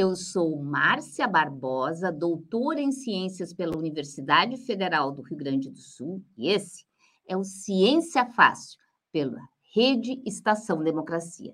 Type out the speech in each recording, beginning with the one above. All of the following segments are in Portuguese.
Eu sou Márcia Barbosa, doutora em Ciências pela Universidade Federal do Rio Grande do Sul, e esse é o Ciência Fácil, pela Rede Estação Democracia.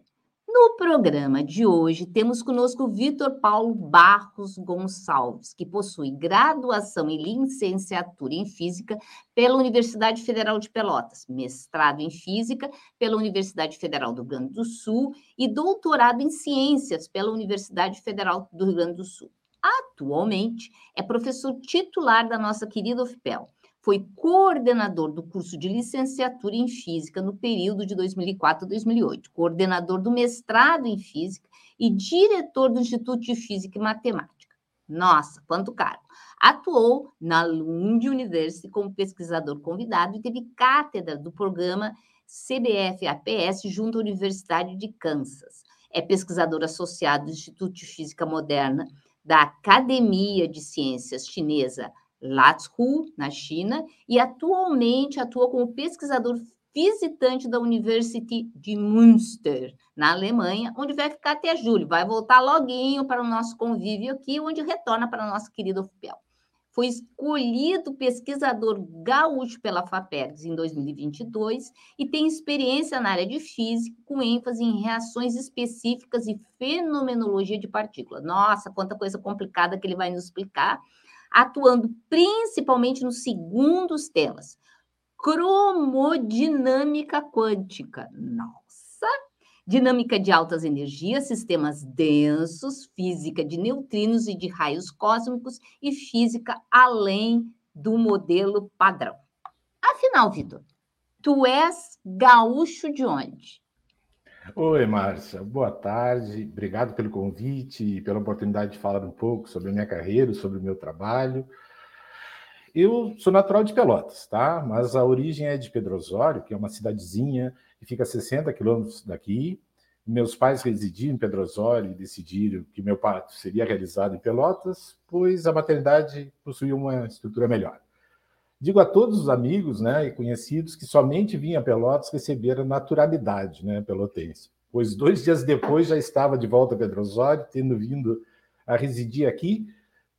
No programa de hoje, temos conosco Vitor Paulo Barros Gonçalves, que possui graduação e licenciatura em Física pela Universidade Federal de Pelotas, mestrado em Física pela Universidade Federal do Rio Grande do Sul e doutorado em Ciências pela Universidade Federal do Rio Grande do Sul. Atualmente, é professor titular da nossa querida UFPEL foi coordenador do curso de licenciatura em Física no período de 2004 a 2008, coordenador do mestrado em Física e diretor do Instituto de Física e Matemática. Nossa, quanto caro! Atuou na Lund University como pesquisador convidado e teve cátedra do programa CBF-APS junto à Universidade de Kansas. É pesquisador associado do Instituto de Física Moderna da Academia de Ciências Chinesa Latshu, na China, e atualmente atua como pesquisador visitante da University de Münster, na Alemanha, onde vai ficar até julho. Vai voltar loguinho para o nosso convívio aqui, onde retorna para a nossa querida UFPEL. Foi escolhido pesquisador gaúcho pela FAPERGS em 2022 e tem experiência na área de física, com ênfase em reações específicas e fenomenologia de partículas. Nossa, quanta coisa complicada que ele vai nos explicar atuando principalmente nos segundos temas. Cromodinâmica quântica. Nossa! Dinâmica de altas energias, sistemas densos, física de neutrinos e de raios cósmicos e física além do modelo padrão. Afinal, Vitor, tu és gaúcho de onde? Oi, Márcia, boa tarde. Obrigado pelo convite e pela oportunidade de falar um pouco sobre a minha carreira, sobre o meu trabalho. Eu sou natural de Pelotas, tá? Mas a origem é de Pedro Osório, que é uma cidadezinha que fica a 60 quilômetros daqui. Meus pais residiam em Pedro Osório e decidiram que meu parto seria realizado em Pelotas, pois a maternidade possuía uma estrutura melhor. Digo a todos os amigos né, e conhecidos que somente vinha a Pelotas receber a naturalidade né, pelotense, pois dois dias depois já estava de volta a Pedro Osório, tendo vindo a residir aqui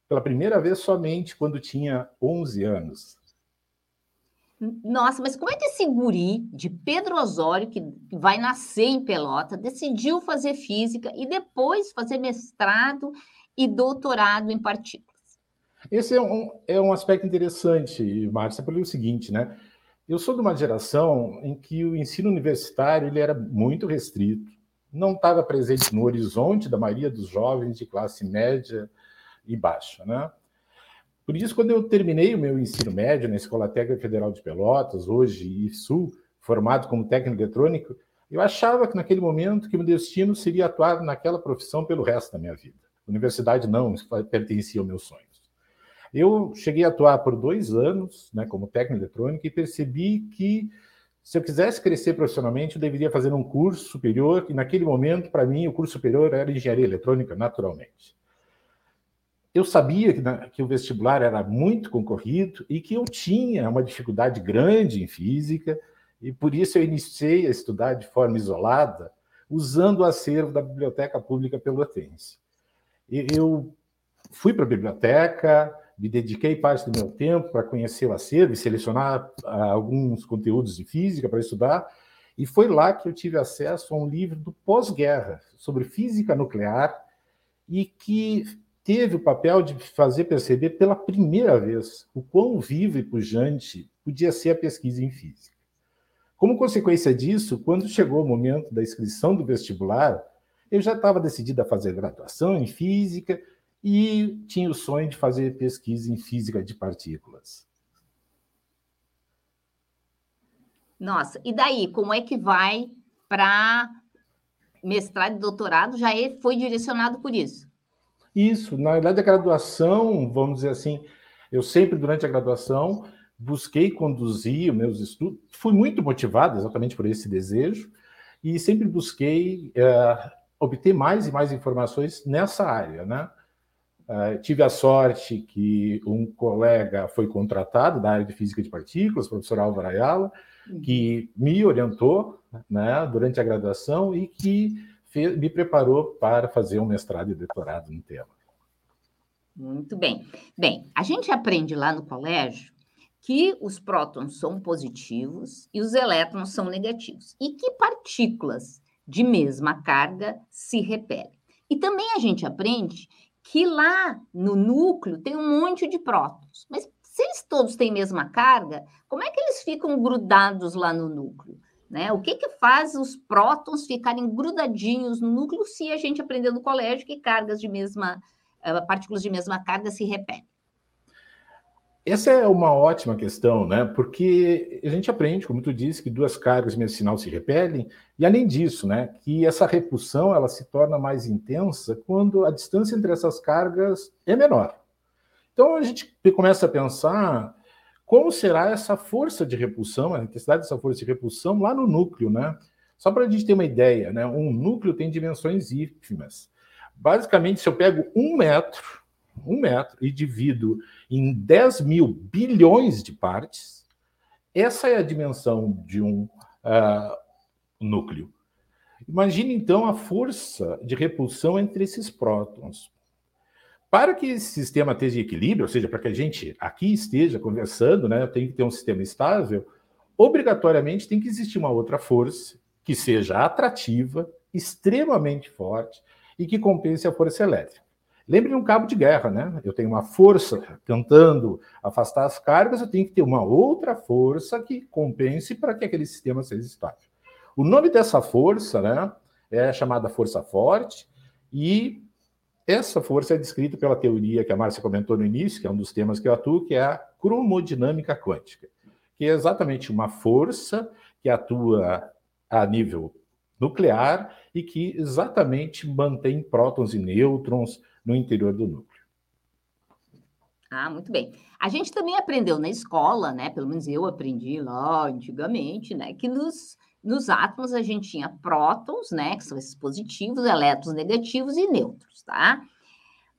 pela primeira vez somente quando tinha 11 anos. Nossa, mas como é que esse guri de Pedro Osório, que vai nascer em Pelota, decidiu fazer física e depois fazer mestrado e doutorado em partículas? Esse é um, é um aspecto interessante, Márcia, pelo seguinte, né? Eu sou de uma geração em que o ensino universitário ele era muito restrito, não estava presente no horizonte da maioria dos jovens de classe média e baixa, né? Por isso, quando eu terminei o meu ensino médio na Escola Técnica Federal de Pelotas, hoje IFSU, formado como técnico eletrônico, eu achava que naquele momento que meu destino seria atuar naquela profissão pelo resto da minha vida. Universidade não pertencia ao meu sonho. Eu cheguei a atuar por dois anos né, como técnico eletrônico e percebi que se eu quisesse crescer profissionalmente, eu deveria fazer um curso superior, e naquele momento, para mim, o curso superior era engenharia eletrônica, naturalmente. Eu sabia que, na, que, o vestibular era muito concorrido e que eu tinha uma dificuldade grande em física, e por isso eu iniciei a estudar de forma isolada, usando o acervo da Biblioteca Pública Pelotense. Eu fui para a biblioteca, me dediquei parte do meu tempo para conhecer o acervo e selecionar ah, alguns conteúdos de física para estudar, e foi lá que eu tive acesso a um livro do pós-guerra sobre física nuclear e que teve o papel de fazer perceber pela primeira vez o quão vivo e pujante podia ser a pesquisa em física. Como consequência disso, quando chegou o momento da inscrição do vestibular, eu já estava decidido a fazer graduação em física e tinha o sonho de fazer pesquisa em física de partículas. Nossa, e daí, como é que vai para mestrado e doutorado? Já é, foi direcionado por isso? Isso, na verdade, a graduação, vamos dizer assim, eu sempre, durante a graduação, busquei conduzir os meus estudos, fui muito motivado exatamente por esse desejo, e sempre busquei é, obter mais e mais informações nessa área, né? Uh, tive a sorte que um colega foi contratado da área de física de partículas, o professor Álvaro Ayala, que me orientou né, durante a graduação e que fez, me preparou para fazer um mestrado e doutorado no tema. Muito bem. Bem, a gente aprende lá no colégio que os prótons são positivos e os elétrons são negativos, e que partículas de mesma carga se repelem. E também a gente aprende que lá no núcleo tem um monte de prótons, mas se eles todos têm mesma carga, como é que eles ficam grudados lá no núcleo? Né? O que, que faz os prótons ficarem grudadinhos no núcleo se a gente aprendeu no colégio que cargas de mesma, eh, partículas de mesma carga se repelem? Essa é uma ótima questão, né? Porque a gente aprende, como tu disse, que duas cargas sinal se repelem, e além disso, né, que essa repulsão ela se torna mais intensa quando a distância entre essas cargas é menor. Então a gente começa a pensar como será essa força de repulsão, a intensidade dessa força de repulsão lá no núcleo, né? Só para a gente ter uma ideia, né? Um núcleo tem dimensões ínfimas. Basicamente, se eu pego um metro, um metro, e divido em 10 mil bilhões de partes, essa é a dimensão de um uh, núcleo. Imagine então a força de repulsão entre esses prótons. Para que esse sistema esteja em equilíbrio, ou seja, para que a gente aqui esteja conversando, né, tem que ter um sistema estável, obrigatoriamente tem que existir uma outra força que seja atrativa, extremamente forte e que compense a força elétrica. Lembre de um cabo de guerra, né? Eu tenho uma força tentando afastar as cargas, eu tenho que ter uma outra força que compense para que aquele sistema seja estável. O nome dessa força, né, é chamada força forte e essa força é descrita pela teoria que a Márcia comentou no início, que é um dos temas que eu atuo, que é a cromodinâmica quântica, que é exatamente uma força que atua a nível nuclear e que exatamente mantém prótons e nêutrons no interior do núcleo. Ah, muito bem. A gente também aprendeu na escola, né? Pelo menos eu aprendi lá antigamente, né? Que nos nos átomos a gente tinha prótons, né, que são esses positivos, elétrons negativos e nêutrons, tá?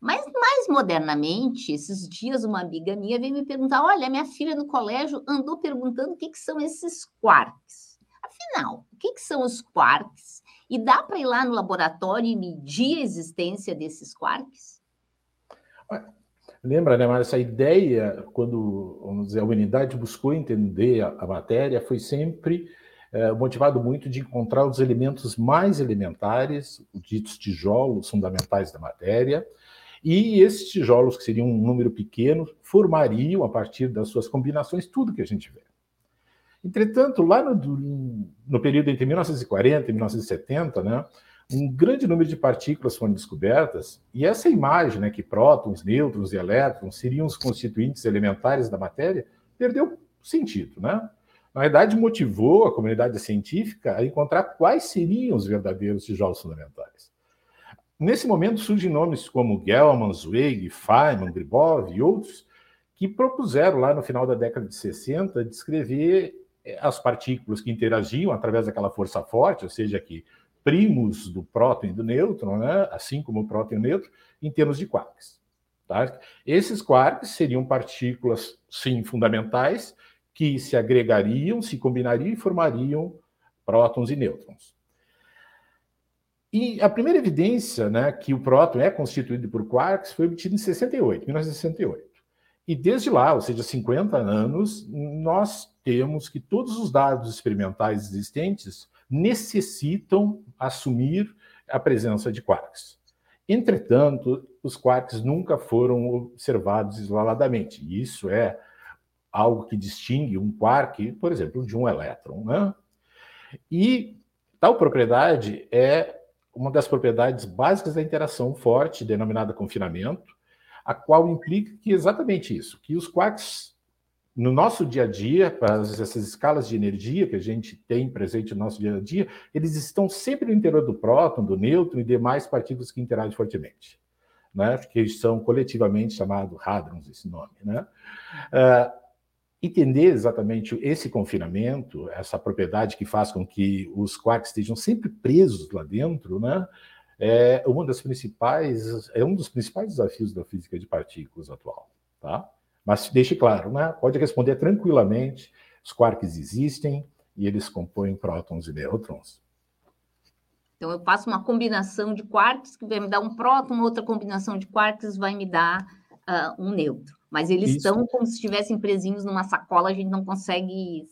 Mas mais modernamente, esses dias uma amiga minha veio me perguntar: olha, minha filha no colégio andou perguntando o que, que são esses quarks. Afinal, o que, que são os quarks? E dá para ir lá no laboratório e medir a existência desses quarks? Lembra, né, Mas essa ideia, quando vamos dizer, a humanidade buscou entender a, a matéria, foi sempre é, motivado muito de encontrar os elementos mais elementares, os ditos tijolos fundamentais da matéria, e esses tijolos, que seriam um número pequeno, formariam, a partir das suas combinações, tudo que a gente vê. Entretanto, lá no, no período entre 1940 e 1970, né, um grande número de partículas foram descobertas, e essa imagem, né, que prótons, nêutrons e elétrons seriam os constituintes elementares da matéria, perdeu sentido, né? na verdade, motivou a comunidade científica a encontrar quais seriam os verdadeiros tijolos fundamentais. Nesse momento surgem nomes como Gell-Mann, Zweig, Feynman, Gribov e outros que propuseram lá no final da década de 60 descrever as partículas que interagiam através daquela força forte, ou seja, que primos do próton e do nêutron, né, assim como o próton e o nêutron, em termos de quarks. Tá? Esses quarks seriam partículas, sim, fundamentais, que se agregariam, se combinariam e formariam prótons e nêutrons. E a primeira evidência né, que o próton é constituído por quarks foi obtida em 68, 1968. E desde lá, ou seja, 50 anos, nós temos que todos os dados experimentais existentes necessitam assumir a presença de quarks. Entretanto, os quarks nunca foram observados isoladamente. Isso é algo que distingue um quark, por exemplo, de um elétron. Né? E tal propriedade é uma das propriedades básicas da interação forte, denominada confinamento, a qual implica que exatamente isso, que os quarks no nosso dia a dia, para essas escalas de energia que a gente tem presente no nosso dia a dia, eles estão sempre no interior do próton, do nêutron e demais partículas que interagem fortemente, né? que são coletivamente chamados hadrons, esse nome. Né? Uh, entender exatamente esse confinamento, essa propriedade que faz com que os quarks estejam sempre presos lá dentro, né? É uma das principais, é um dos principais desafios da física de partículas atual, tá? Mas deixe claro, né? Pode responder tranquilamente. Os quarks existem e eles compõem prótons e nêutrons. Então, eu faço uma combinação de quarks que vai me dar um próton, outra combinação de quarks vai me dar uh, um neutro. Mas eles Isso. estão como se estivessem presinhos numa sacola, a gente não consegue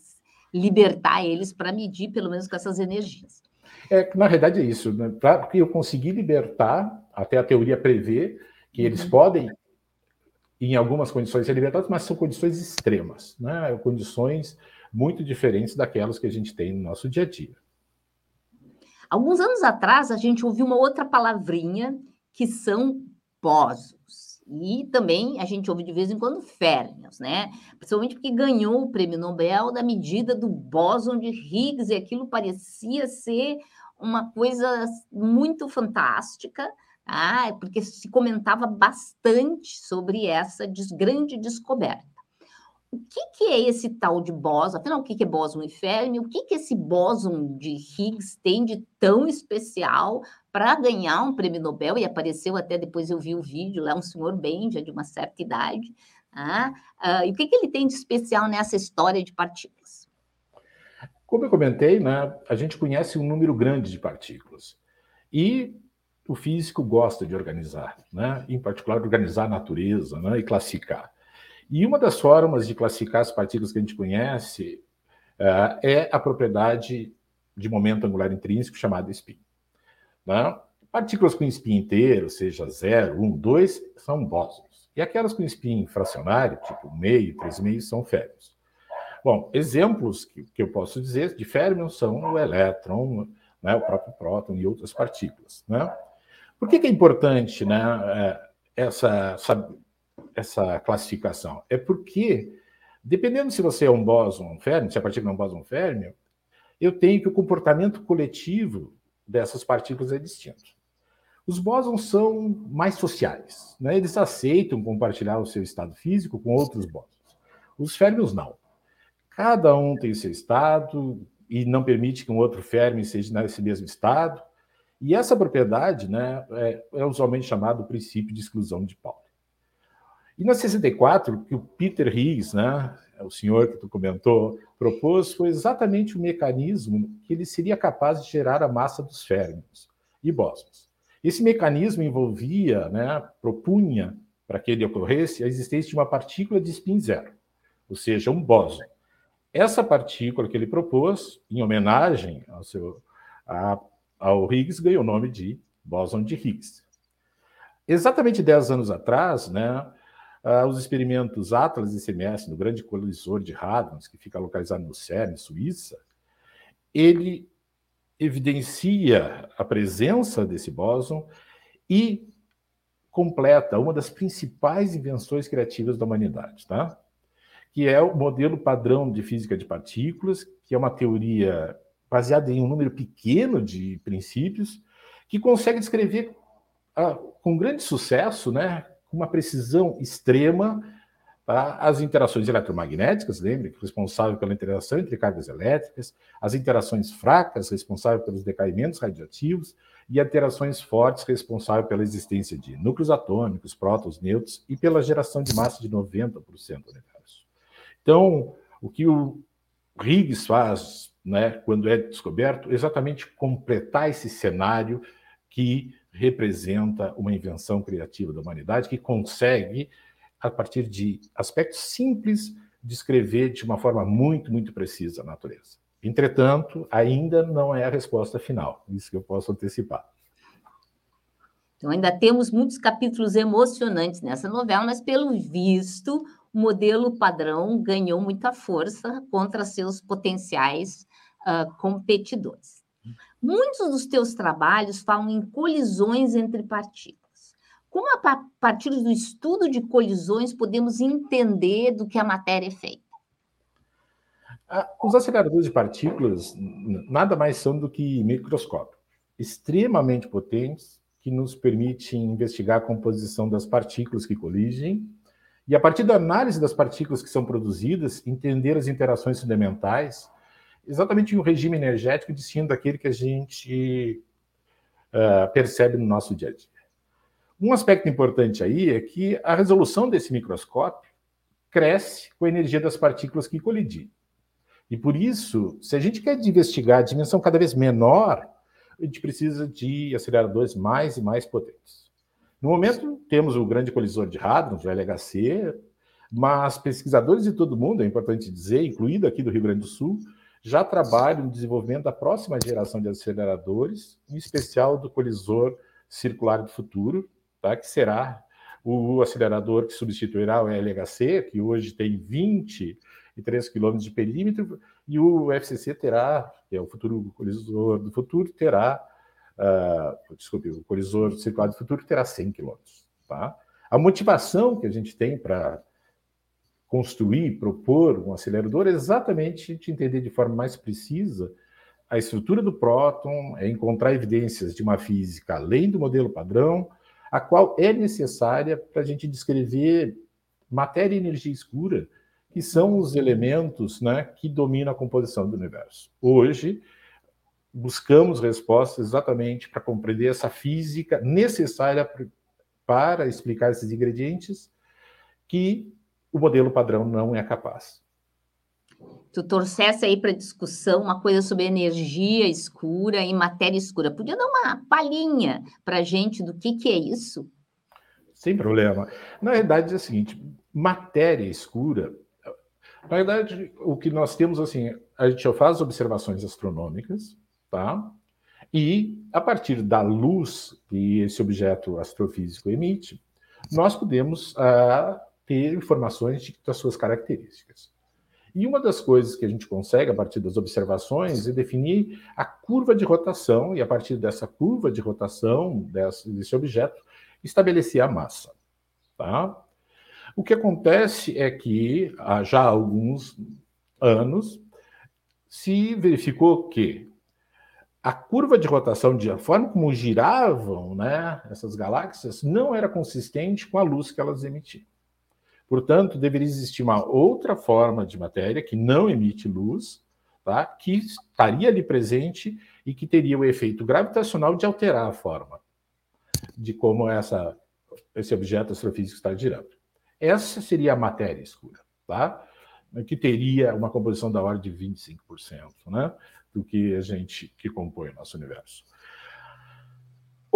libertar eles para medir, pelo menos com essas energias. É, na verdade é isso, né? para eu conseguir libertar, até a teoria prevê que eles uhum. podem, em algumas condições, ser libertados, mas são condições extremas, né? condições muito diferentes daquelas que a gente tem no nosso dia a dia. Alguns anos atrás, a gente ouviu uma outra palavrinha que são bósons. E também a gente ouve de vez em quando férmions, né? Principalmente porque ganhou o prêmio Nobel da medida do bóson de Higgs, e aquilo parecia ser uma coisa muito fantástica, ah, porque se comentava bastante sobre essa grande descoberta o que, que, é esse tal de bóson? Afinal, o que, que é bóson Fermi? O que, que esse bóson de Higgs tem de tão especial para ganhar um prêmio Nobel? E apareceu até depois eu vi o vídeo, lá um senhor bem, já de uma certa idade. Ah, ah, e o que, que ele tem de especial nessa história de partículas? Como eu comentei, né, a gente conhece um número grande de partículas. E o físico gosta de organizar, né? em particular organizar a natureza né? e classificar. E uma das formas de classificar as partículas que a gente conhece uh, é a propriedade de momento angular intrínseco chamada spin. Né? Partículas com spin inteiro, seja 0, 1, 2, são bósons. E aquelas com spin fracionário, tipo meio, três meios, são férmions. Bom, exemplos que, que, eu posso dizer de férmions são o elétron, né, o próprio próton e outras partículas. Né? Por que, que é importante né, é, essa, essa classificação? É porque, dependendo se você é um bóson férmio, se a partícula é um bóson férmio, eu tenho que o comportamento coletivo dessas partículas é distinto. Os bósons são mais sociais, né? eles aceitam compartilhar o seu estado físico com outros bósons. Os férmios não. Cada um tem o seu estado e não permite que um outro férmio seja nesse mesmo estado. E essa propriedade né, é, é usualmente chamado princípio de exclusão de Pauli. E na 64, que o Peter Higgs, né, o senhor que tu comentou, propôs foi exatamente o mecanismo que ele seria capaz de gerar a massa dos férmions e bósons. Esse mecanismo envolvia, né, propunha, para que ele ocorresse, a existência de uma partícula de spin zero, ou seja, um bóson. Essa partícula que ele propôs, em homenagem ao, seu, a, ao Higgs, ganhou o nome de bóson de Higgs. Exatamente 10 anos atrás, né, Uh, os experimentos Atlas e CMS, no grande colisor de hadrons, que fica localizado no CERN, Suíça, ele evidencia a presença desse bóson e completa uma das principais invenções criativas da humanidade, tá? que é o modelo padrão de física de partículas, que é uma teoria baseada em um número pequeno de princípios, que consegue descrever ah, com grande sucesso né, uma precisão extrema tá? as interações eletromagnéticas, lembre, responsável pela interação entre cargas elétricas, as interações fracas, responsáveis pelos decaimentos radioativos, e interações fortes, responsáveis pela existência de núcleos atômicos, prótons, nêutrons, e pela geração de massa de 90% do universo. Então, o que o Higgs faz, né, quando é descoberto, é exatamente completar esse cenário que representa uma invenção criativa da humanidade que consegue, a partir de aspectos simples, descrever de uma forma muito, muito precisa a natureza. Entretanto, ainda não é a resposta final, isso que eu posso antecipar. Então, ainda temos muitos capítulos emocionantes nessa novela, mas, pelo visto, o modelo padrão ganhou muita força contra seus potenciais uh, competidores. Muitos dos teus trabalhos falam em colisões entre partículas. Como a partir do estudo de colisões podemos entender do que a matéria é feita? Os aceleradores de partículas nada mais são do que microscópios extremamente potentes que nos permitem investigar a composição das partículas que coligem e, a partir da análise das partículas que são produzidas, entender as interações fundamentais exatamente um regime energético distinto daquele que a gente uh, percebe no nosso dia a dia. Um aspecto importante aí é que a resolução desse microscópio cresce com a energia das partículas que colidem. E por isso, se a gente quer investigar a dimensão cada vez menor, a gente precisa de aceleradores mais e mais potentes. No momento, temos o grande colisor de hadrons, o LHC, mas pesquisadores de todo o mundo, é importante dizer, incluído aqui do Rio Grande do Sul, já trabalham no desenvolvimento da próxima geração de aceleradores, em especial do colisor circular do futuro, tá? que será o acelerador que substituirá o LHC, que hoje tem 23 quilômetros de perímetro, e o FCC terá, que é o futuro colisor do futuro, terá, uh, desculpe, o colisor circular do futuro terá 100 quilômetros. Tá? A motivação que a gente tem para construir, propor um acelerador é exatamente de entender de forma mais precisa a estrutura do próton, é encontrar evidências de uma física além do modelo padrão, a qual é necessária para a gente descrever matéria e energia escura, que são os elementos né, que dominam a composição do universo. Hoje, buscamos respostas exatamente para compreender essa física necessária para explicar esses ingredientes que o modelo padrão não é capaz. Tu trouxesse aí para discussão uma coisa sobre energia escura e matéria escura. Podia dar uma palhinha para a gente do que, que é isso? Sem problema. Na verdade, é o seguinte: matéria escura. Na verdade, o que nós temos assim, a gente faz observações astronômicas, tá? E a partir da luz que esse objeto astrofísico emite, nós podemos uh, ter informações de, das suas características. E uma das coisas que a gente consegue, a partir das observações, é definir a curva de rotação, e a partir dessa curva de rotação desse, desse objeto, estabelecer a massa. Tá? O que acontece é que, há já alguns anos, se verificou que a curva de rotação, de a forma como giravam né, essas galáxias, não era consistente com a luz que elas emitiam. Portanto, deveria existir uma outra forma de matéria que não emite luz, tá? que estaria ali presente e que teria o efeito gravitacional de alterar a forma de como essa, esse objeto astrofísico está girando. Essa seria a matéria escura, tá? que teria uma composição da ordem de 25% né? do que a gente que compõe o nosso universo.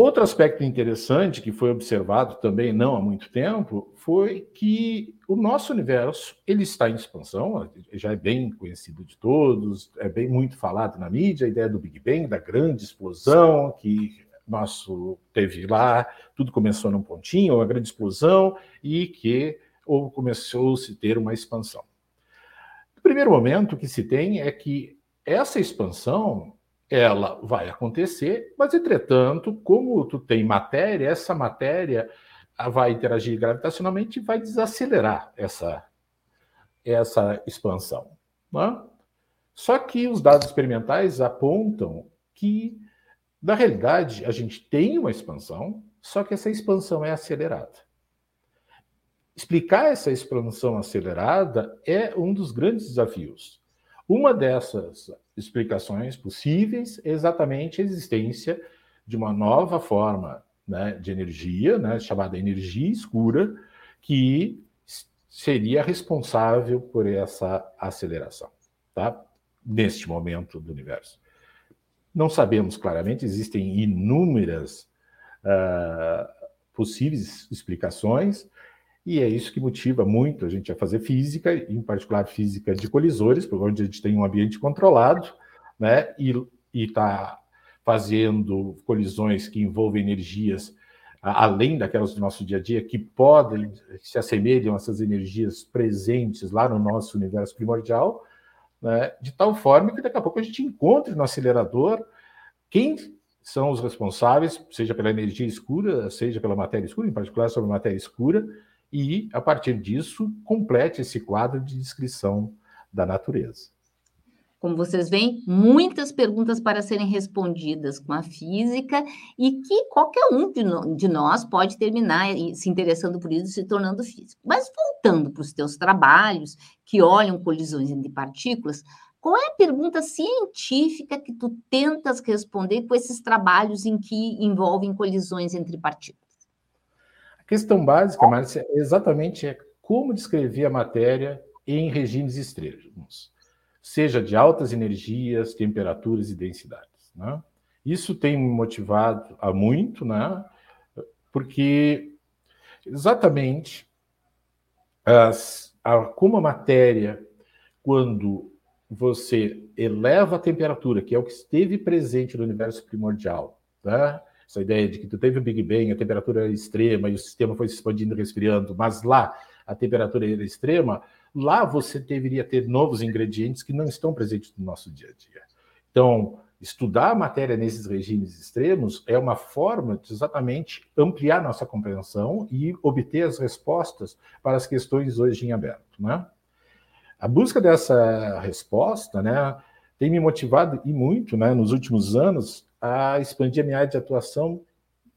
Outro aspecto interessante que foi observado também não há muito tempo foi que o nosso universo ele está em expansão, já é bem conhecido de todos, é bem muito falado na mídia, a ideia do Big Bang, da grande explosão que nosso teve lá, tudo começou num pontinho, uma grande explosão e que ou começou -se ter uma expansão. No primeiro momento, que se tem é que essa expansão ela vai acontecer, mas entretanto, como tu tem matéria, essa matéria ah, vai interagir gravitacionalmente e vai desacelerar essa, essa expansão. Né? Só que os dados experimentais apontam que, na realidade, a gente tem uma expansão, só que essa expansão é acelerada. Explicar essa expansão acelerada é um dos grandes desafios. Uma dessas explicações possíveis exatamente a existência de uma nova forma né, de energia, né, chamada energia escura, que seria responsável por essa aceleração, tá? Neste momento do universo. Não sabemos claramente, existem inúmeras uh, possíveis explicações. E é isso que motiva muito a gente a fazer física, em particular física de colisores, onde a gente tem um ambiente controlado, né? E está fazendo colisões que envolvem energias além daquelas do nosso dia a dia, que podem se assemelham a essas energias presentes lá no nosso universo primordial, né? de tal forma que daqui a pouco a gente encontre no acelerador quem são os responsáveis, seja pela energia escura, seja pela matéria escura, em particular sobre matéria escura, e, a partir disso, complete esse quadro de descrição da natureza. Como vocês veem, muitas perguntas para serem respondidas com a física e que qualquer um de, no, de nós pode terminar se interessando por isso, se tornando físico. Mas voltando para os teus trabalhos, que olham colisões entre partículas, qual é a pergunta científica que tu tentas responder com esses trabalhos em que envolvem colisões entre partículas? Questão básica, Márcia, é exatamente é como descrever a matéria em regimes extremos, seja de altas energias, temperaturas e densidades. Né? Isso tem me motivado a muito, né? Porque exatamente as, a, como a matéria, quando você eleva a temperatura, que é o que esteve presente no universo primordial, tá? Essa ideia de que tu teve o Big Bang, a temperatura era extrema e o sistema foi se expandindo, respirando, mas lá a temperatura era extrema, lá você deveria ter novos ingredientes que não estão presentes no nosso dia a dia. Então, estudar a matéria nesses regimes extremos é uma forma de exatamente ampliar nossa compreensão e obter as respostas para as questões hoje em aberto, né? A busca dessa resposta, né, tem me motivado e muito, né, nos últimos anos a expandir a minha área de atuação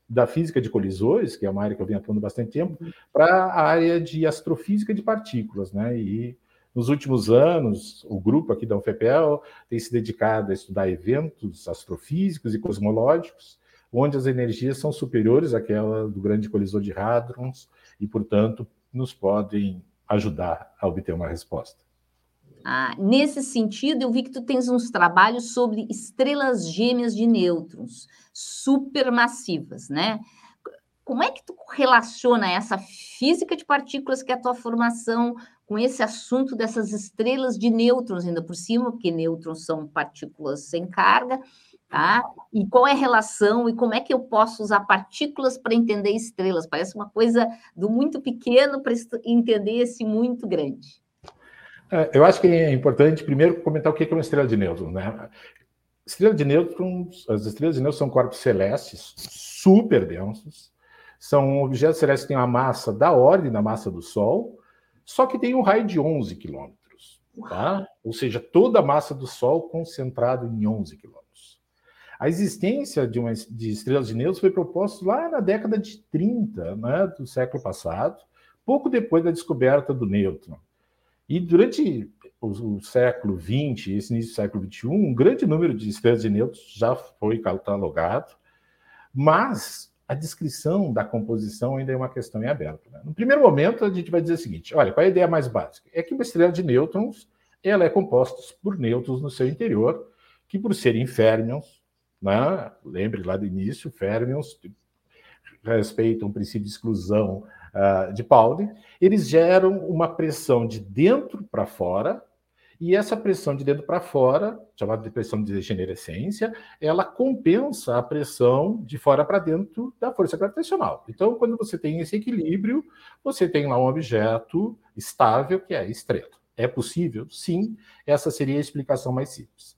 da física de colisões, que é uma área que eu venho atuando bastante tempo, para a área de astrofísica de partículas, né? E nos últimos anos, o grupo aqui da UFPEL tem se dedicado a estudar eventos astrofísicos e cosmológicos, onde as energias são superiores àquela do grande colisor de hadrons e, portanto, nos podem ajudar a obter uma resposta. Ah, nesse sentido, eu vi que tu tens uns trabalhos sobre estrelas gêmeas de nêutrons supermassivas, né? Como é que tu relaciona essa física de partículas que é a tua formação com esse assunto dessas estrelas de nêutrons ainda por cima, porque nêutrons são partículas sem carga, tá? E qual é a relação e como é que eu posso usar partículas para entender estrelas? Parece uma coisa do muito pequeno para entender esse muito grande. É, eu acho que é importante primeiro comentar o que é uma estrela de nêutrons, né? Estrela de nêutrons, as estrelas de nêutrons são corpos celestes super densos, são objetos celestes que têm uma massa da ordem da massa do Sol, só que tem um raio de 11 quilômetros, tá? Ou seja, toda a massa do Sol concentrada em 11 quilômetros. A existência de, uma, de estrelas de nêutrons foi proposta lá na década de 30, né, do século passado, pouco depois da descoberta do nêutron. E durante o, o século XX, esse início do século XXI, um grande número de estrelas de nêutrons já foi catalogado, mas a descrição da composição ainda é uma questão em aberto. Né? No primeiro momento, a gente vai dizer o seguinte: olha, qual é a ideia mais básica? É que uma estrela de nêutrons ela é composta por nêutrons no seu interior, que por serem férmions, né? lembre lá do início, férmions respeitam o princípio de exclusão uh, de Pauli, eles geram uma pressão de dentro para fora, e essa pressão de dentro para fora, chamada de pressão de degenerescência, ela compensa a pressão de fora para dentro da força gravitacional. Então, quando você tem esse equilíbrio, você tem lá um objeto estável que é a estrela. É possível? Sim, essa seria a explicação mais simples.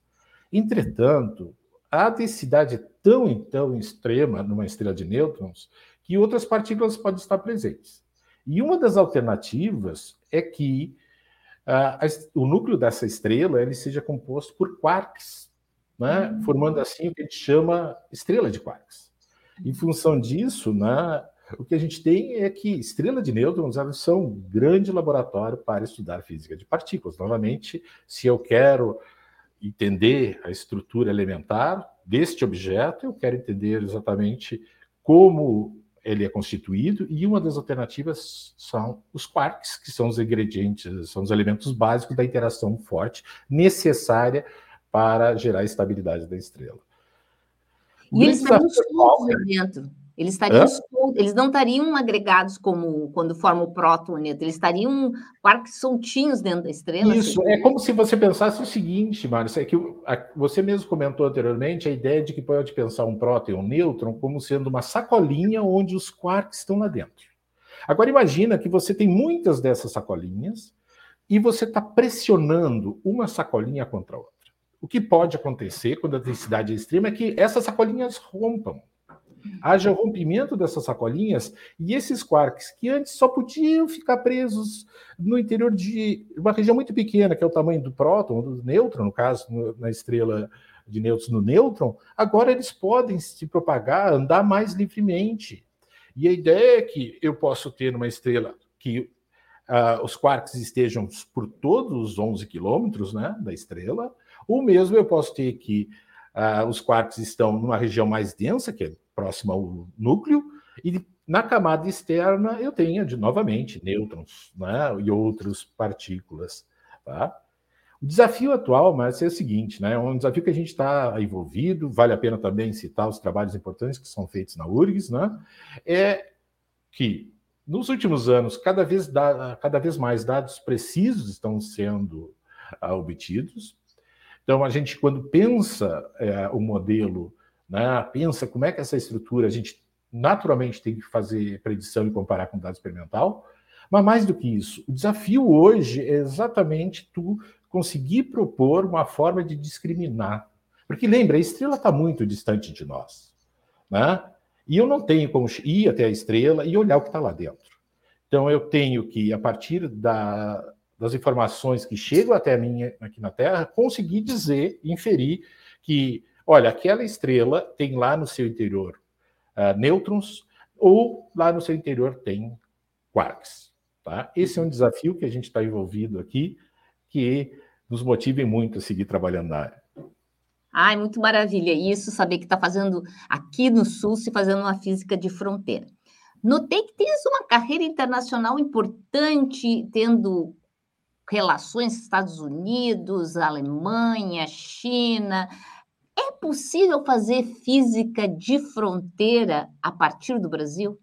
Entretanto, a densidade tão então extrema numa estrela de nêutrons que outras partículas podem estar presentes. E uma das alternativas é que uh, o núcleo dessa estrela ele seja composto por quarks, né? Uhum. formando assim o que a gente chama estrela de quarks. Em função disso, né, o que a gente tem é que estrela de nêutrons elas são um grande laboratório para estudar física de partículas. Novamente, se eu quero entender a estrutura elementar deste objeto, eu quero entender exatamente como ele é constituído, e uma das alternativas são os quarks, que são os ingredientes, são os elementos básicos da interação forte necessária para gerar a estabilidade da estrela. E eles dentro. Eles, estariam eles não estariam agregados como quando forma o próton, eles estariam quarks soltinhos dentro da estrela. Isso, assim. é como se você pensasse o seguinte, Márcio, é que você mesmo comentou anteriormente a ideia de que pode pensar um próton e um nêutron como sendo uma sacolinha onde os quarks estão lá dentro. Agora imagina que você tem muitas dessas sacolinhas e você está pressionando uma sacolinha contra a outra. O que pode acontecer quando a densidade é extrema é que essas sacolinhas rompam haja rompimento dessas sacolinhas e esses quarks, que antes só podiam ficar presos no interior de uma região muito pequena, que é o tamanho do próton, do nêutron, no caso, na estrela de nêutrons no nêutron, agora eles podem se propagar, andar mais livremente. E a ideia é que eu posso ter uma estrela que uh, os quarks estejam por todos os 11 quilômetros né, da estrela, ou mesmo eu posso ter que uh, os quarks estão numa região mais densa, que é próxima ao núcleo, e na camada externa eu tenho, de, novamente, nêutrons né, e outras partículas. Tá? O desafio atual, mas é o seguinte, né? É um desafio que a gente está envolvido, vale a pena também citar os trabalhos importantes que são feitos na URGS, né? É que nos últimos anos, cada vez, cada vez mais dados precisos estão sendo uh, obtidos. Então, a gente, quando pensa é, o modelo, né, pensa como é que essa estrutura, a gente naturalmente tem que fazer predição e comparar com dado experimental, mas mais do que isso, o desafio hoje é exatamente tu conseguir propor uma forma de discriminar. Porque lembra, a estrela está muito distante de nós. Né? E eu não tenho como ir até a estrela e olhar o que está lá dentro. Então eu tenho que, a partir da, das informações que chegam até mim aqui na Terra, conseguir dizer, inferir que, olha, aquela estrela tem lá no seu interior uh, nêutrons ou lá no seu interior tem quarks. Tá? Esse é um desafio que a gente está envolvido aqui, que nos motive muito a seguir trabalhando na área. Ai, muito maravilha. Isso, saber que está fazendo aqui no Sul, se fazendo uma física de fronteira. Notei que tens uma carreira internacional importante, tendo relações Estados Unidos, Alemanha, China. É possível fazer física de fronteira a partir do Brasil?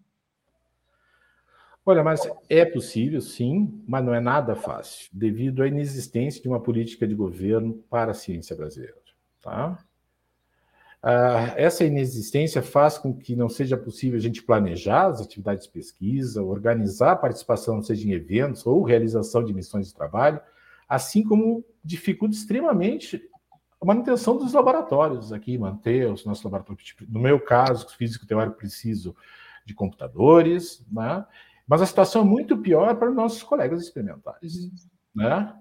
Olha, mas é possível, sim, mas não é nada fácil, devido à inexistência de uma política de governo para a ciência brasileira. Tá? Ah, essa inexistência faz com que não seja possível a gente planejar as atividades de pesquisa, organizar a participação, seja em eventos ou realização de missões de trabalho, assim como dificulta extremamente a manutenção dos laboratórios aqui, manter os nossos laboratórios. Tipo, no meu caso, físico teórico, preciso de computadores, né? mas a situação é muito pior para os nossos colegas experimentais. Né?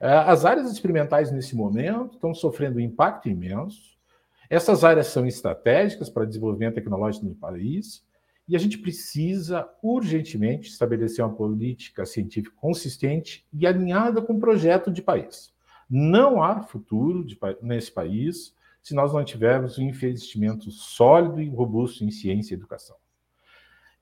É, as áreas experimentais, nesse momento, estão sofrendo um impacto imenso. Essas áreas são estratégicas para desenvolvimento tecnológico no país e a gente precisa urgentemente estabelecer uma política científica consistente e alinhada com o projeto de país. Não há futuro de, nesse país se nós não tivermos um investimento sólido e robusto em ciência e educação.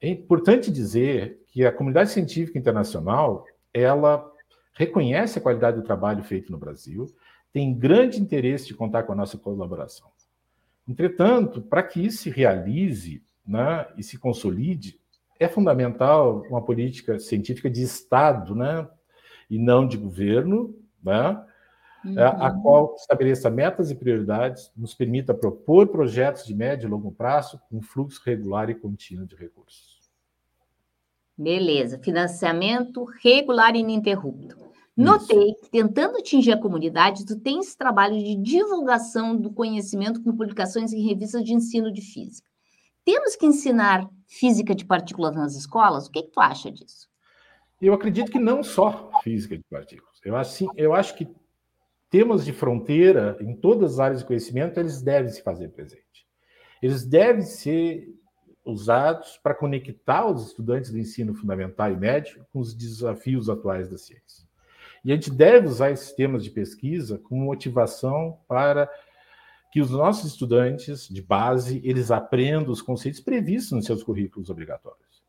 É importante dizer que a comunidade científica internacional ela reconhece a qualidade do trabalho feito no Brasil, tem grande interesse de contar com a nossa colaboração. Entretanto, para que isso se realize né, e se consolide, é fundamental uma política científica de Estado, né, e não de governo, né, uhum. a qual estabeleça metas e prioridades, nos permita propor projetos de médio e longo prazo com fluxo regular e contínuo de recursos. Beleza, financiamento regular e ininterrupto. Notei que, tentando atingir a comunidade, tu tens trabalho de divulgação do conhecimento com publicações em revistas de ensino de física. Temos que ensinar física de partículas nas escolas? O que, é que tu acha disso? Eu acredito que não só física de partículas. Eu acho, eu acho que temas de fronteira em todas as áreas de conhecimento eles devem se fazer presente. Eles devem ser usados para conectar os estudantes do ensino fundamental e médio com os desafios atuais da ciência. E a gente deve usar esses temas de pesquisa como motivação para que os nossos estudantes de base eles aprendam os conceitos previstos nos seus currículos obrigatórios.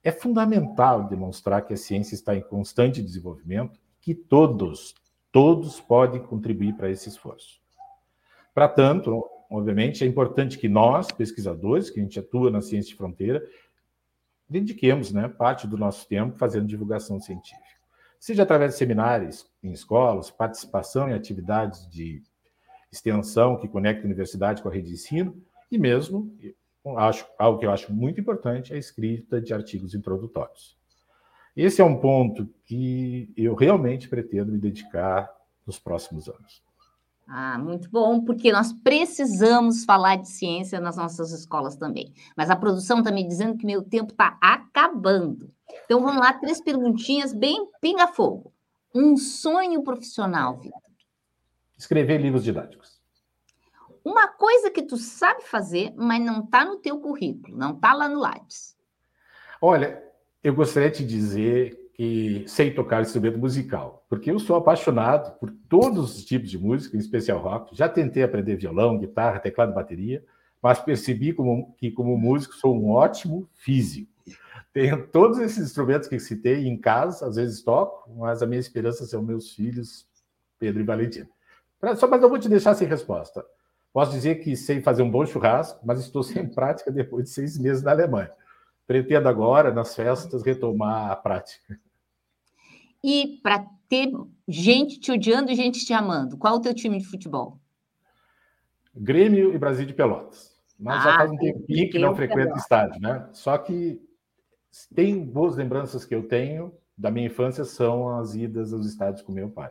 É fundamental demonstrar que a ciência está em constante desenvolvimento, que todos, todos podem contribuir para esse esforço. Para tanto, obviamente, é importante que nós, pesquisadores, que a gente atua na ciência de fronteira, dediquemos né, parte do nosso tempo fazendo divulgação científica seja através de seminários em escolas, participação em atividades de extensão que conectam a universidade com a rede de ensino, e mesmo, acho, algo que eu acho muito importante, a escrita de artigos introdutórios. Esse é um ponto que eu realmente pretendo me dedicar nos próximos anos. Ah, muito bom, porque nós precisamos falar de ciência nas nossas escolas também. Mas a produção está me dizendo que meu tempo está acabando. Então vamos lá, três perguntinhas bem pinga-fogo. Um sonho profissional, Vitor? Escrever livros didáticos. Uma coisa que tu sabe fazer, mas não está no teu currículo, não está lá no Lattes. Olha, eu gostaria de dizer que sei tocar instrumento musical, porque eu sou apaixonado por todos os tipos de música, em especial rock. Já tentei aprender violão, guitarra, teclado, bateria, mas percebi como, que como músico sou um ótimo físico. Tenho todos esses instrumentos que citei em casa, às vezes toco, mas a minha esperança são meus filhos Pedro e Valentina. Só, mas eu vou te deixar sem resposta. Posso dizer que sei fazer um bom churrasco, mas estou sem prática depois de seis meses na Alemanha. Pretendo agora, nas festas, retomar a prática. E para ter gente te odiando e gente te amando, qual o teu time de futebol? Grêmio e Brasil de Pelotas. Mas ah, já faz um tempinho que não frequento estádio, né? Só que tem boas lembranças que eu tenho da minha infância são as idas aos estádios com meu pai.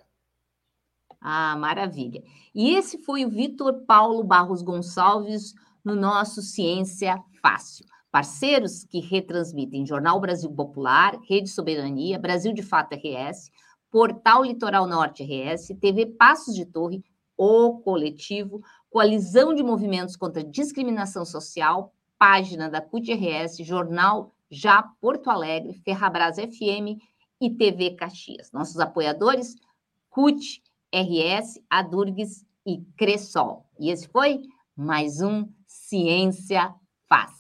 Ah, maravilha. E esse foi o Vitor Paulo Barros Gonçalves no nosso Ciência Fácil. Parceiros que retransmitem Jornal Brasil Popular, Rede Soberania, Brasil de Fato RS, Portal Litoral Norte RS, TV Passos de Torre, O Coletivo, Coalizão de Movimentos contra Discriminação Social, página da CUT RS, Jornal Já Porto Alegre, Ferrabras FM e TV Caxias. Nossos apoiadores, CUT RS, Adurgues e Cressol. E esse foi mais um Ciência Fácil.